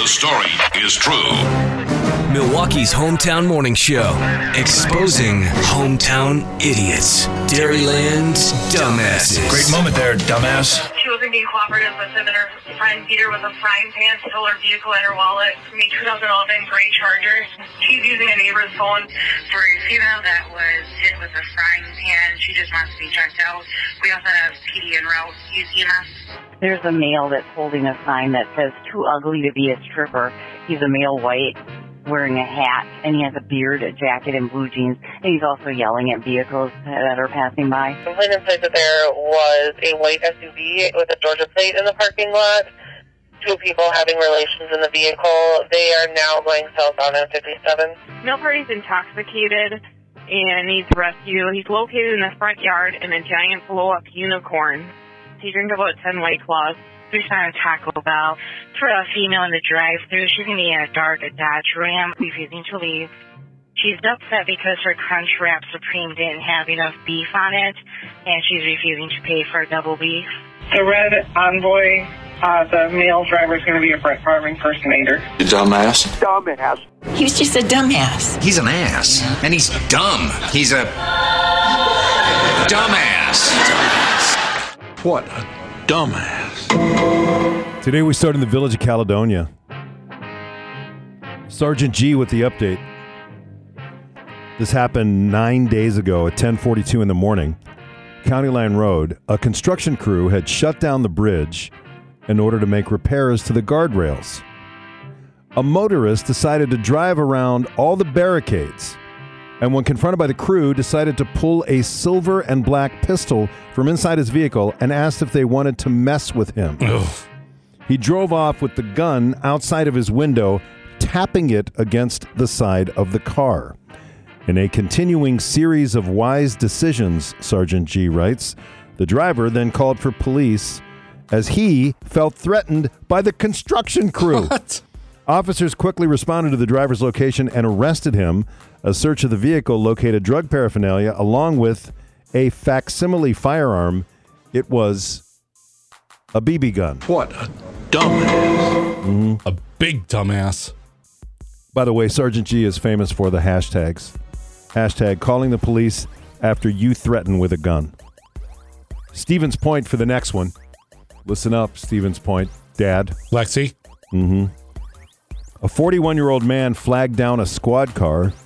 The story is true. Milwaukee's hometown morning show, exposing hometown idiots. Dairyland's dumbasses. Great moment there, dumbass. She wasn't cooperative with him and her friend beat her with a frying pan, stole her vehicle and her wallet from a 2011 gray Charger. She's using a neighbor's phone. For a female that was hit with a frying pan, she just wants to be checked out. We also have PD and route use EMS. There's a male that's holding a sign that says too ugly to be a stripper. He's a male white wearing a hat and he has a beard, a jacket, and blue jeans. And he's also yelling at vehicles that are passing by. The Complainant said that there was a white SUV with a Georgia plate in the parking lot. Two people having relations in the vehicle. They are now going southbound on 57. Male party's intoxicated and needs rescue. He's located in the front yard in a giant blow up unicorn. He drank about 10 white claws. We found a Taco Bell for a female in the drive-thru. She's going to be in a dark Dodge Ram, refusing to leave. She's upset because her Crunchwrap Supreme didn't have enough beef on it, and she's refusing to pay for a double beef. The red envoy, uh, the male driver is going to be a Brett Favre impersonator. You dumbass. He was just a dumbass. He's an ass, and he's dumb. He's a dumbass. What a dumbass. Today we start in the village of Caledonia. Sergeant G with the update. This happened nine days ago at 10:42 in the morning. County Line Road. A construction crew had shut down the bridge in order to make repairs to the guardrails. A motorist decided to drive around all the barricades, and when confronted by the crew, decided to pull a silver and black pistol from inside his vehicle and asked if they wanted to mess with him. He drove off with the gun outside of his window, tapping it against the side of the car. In a continuing series of wise decisions, Sergeant G writes, the driver then called for police as he felt threatened by the construction crew. Officers quickly responded to the driver's location and arrested him. A search of the vehicle located drug paraphernalia along with a facsimile firearm. It was a BB gun. What a dumbass. Mm-hmm. A big dumbass. By the way, Sergeant G is famous for the hashtags. Hashtag calling the police after you threaten with a gun. Stevens Point for the next one. Listen up, Stevens Point. Dad. Lexi. Mm-hmm. A 41 year old man flagged down a squad car.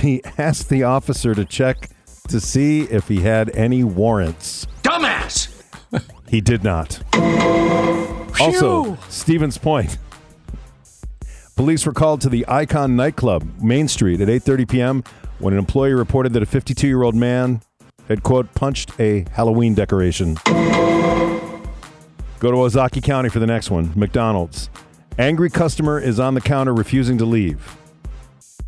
He asked the officer to check to see if he had any warrants. Dumbass. He did not. Also, Stevens Point. Police were called to the Icon nightclub, Main Street, at 8:30 p.m. when an employee reported that a 52-year-old man had quote punched a Halloween decoration. Go to Ozaukee County for the next one. McDonald's. Angry customer is on the counter refusing to leave.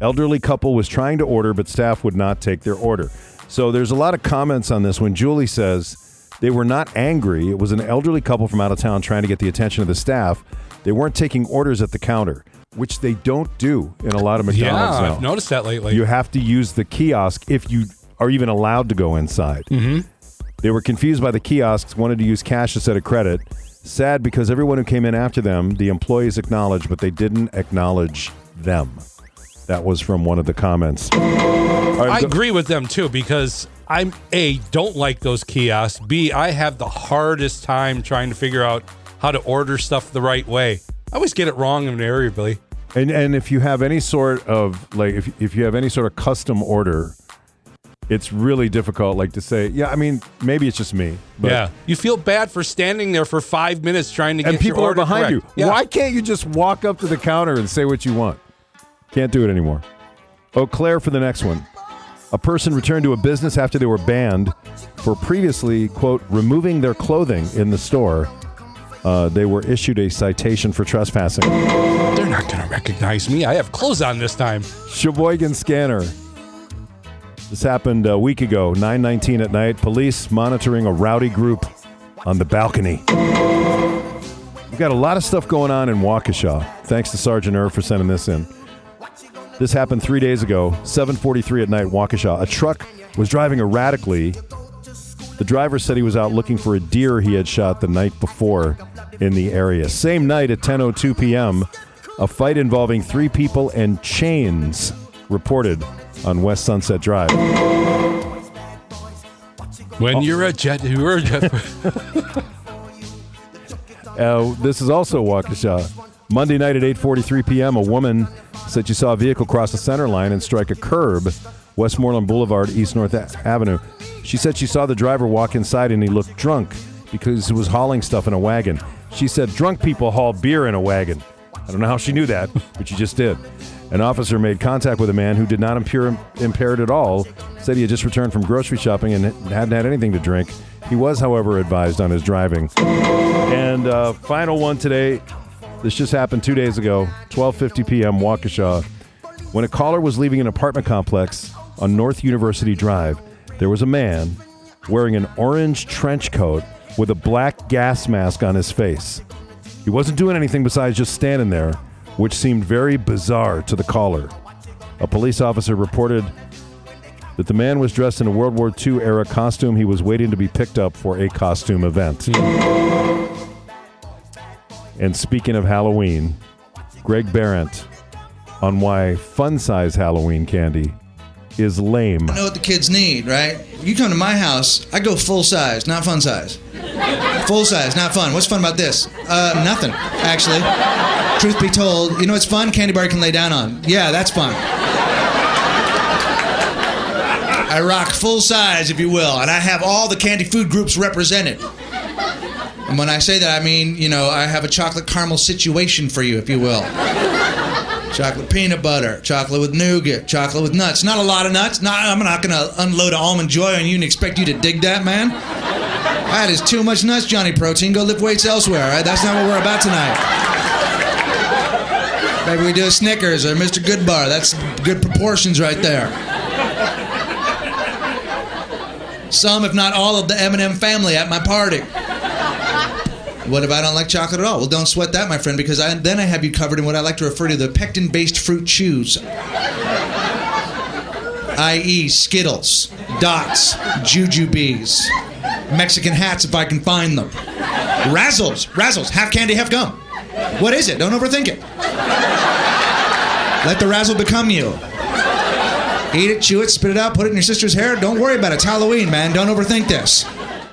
Elderly couple was trying to order, but staff would not take their order. So there's a lot of comments on this when Julie says they were not angry. It was an elderly couple from out of town trying to get the attention of the staff. They weren't taking orders at the counter, which they don't do in a lot of Yeah, McDonald's now. I've noticed that lately. You have to use the kiosk if you are even allowed to go inside. Mhm. They were confused by the kiosks, wanted to use cash instead of credit. Sad because everyone who came in after them, the employees acknowledged, but they didn't acknowledge them. That was from one of the comments. Right, I go- agree with them too because I'm a don't like those kiosks. B I have the hardest time trying to figure out how to order stuff the right way. I always get it wrong invariably. And and if you have any sort of like if if you have any sort of custom order, it's really difficult like to say, yeah, I mean, maybe it's just me. But yeah, you feel bad for standing there for five minutes trying to get and people your are behind correct. you. Yeah. Why can't you just walk up to the counter and say what you want? Can't do it anymore. Eau Claire for the next one. A person returned to a business after they were banned for previously, quote, removing their clothing in the store. Uh, they were issued a citation for trespassing. They're not going to recognize me. I have clothes on this time. Sheboygan Scanner. This happened a week ago, 9:19 at night. Police monitoring a rowdy group on the balcony. We've got a lot of stuff going on in Waukesha. Thanks to Sergeant Irv for sending this in. This happened three days ago, 7:43 at night, Waukesha. A truck was driving erratically. The driver said he was out looking for a deer he had shot the night before. in the area. Same night at 10:02 p.m., a fight involving three people and chains reported on West Sunset Drive. When you're a jet, you're a jet. Uh, this is also Waukesha. Monday night at 8:43 p.m., a woman said she saw a vehicle cross the center line and strike a curb, Westmoreland Boulevard, East North A- Avenue. She said she saw the driver walk inside and he looked drunk because he was hauling stuff in a wagon. She said drunk people haul beer in a wagon. I don't know how she knew that, but she just did. An officer made contact with a man who did not appear impaired at all. Said he had just returned from grocery shopping and hadn't had anything to drink. He was, however, advised on his driving. And uh, final one today. This just happened two days ago, 12:50 p.m. Waukesha. When a caller was leaving an apartment complex on North University Drive, there was a man wearing an orange trench coat with a black gas mask on his face. He wasn't doing anything besides just standing there, which seemed very bizarre to the caller. A police officer reported that the man was dressed in a World War II era costume. He was waiting to be picked up for a costume event. And speaking of Halloween, Greg Barrett on why fun size Halloween candy is lame. I know what the kids need, right? You come to my house, I go full size, not fun size. Full size, not fun. What's fun about this? Uh, nothing, actually. Truth be told, you know what's fun? Candy bar can lay down on. Yeah, that's fun. I rock full size, if you will, and I have all the candy food groups represented. And when I say that, I mean, you know, I have a chocolate caramel situation for you, if you will. Chocolate peanut butter, chocolate with nougat, chocolate with nuts. Not a lot of nuts. Not, I'm not going to unload an almond joy on you and expect you to dig that, man. That is too much nuts, Johnny Protein. Go lift weights elsewhere, all right? That's not what we're about tonight. Maybe we do a Snickers or Mr. Goodbar. That's good proportions right there. Some, if not all, of the M&M family at my party. What if I don't like chocolate at all? Well, don't sweat that, my friend, because I, then I have you covered in what I like to refer to the pectin-based fruit chews, i.e., Skittles, Dots, Jujubes, Mexican hats if I can find them, Razzles, Razzles, half candy, half gum. What is it? Don't overthink it. Let the razzle become you. Eat it, chew it, spit it out, put it in your sister's hair. Don't worry about it. It's Halloween, man. Don't overthink this.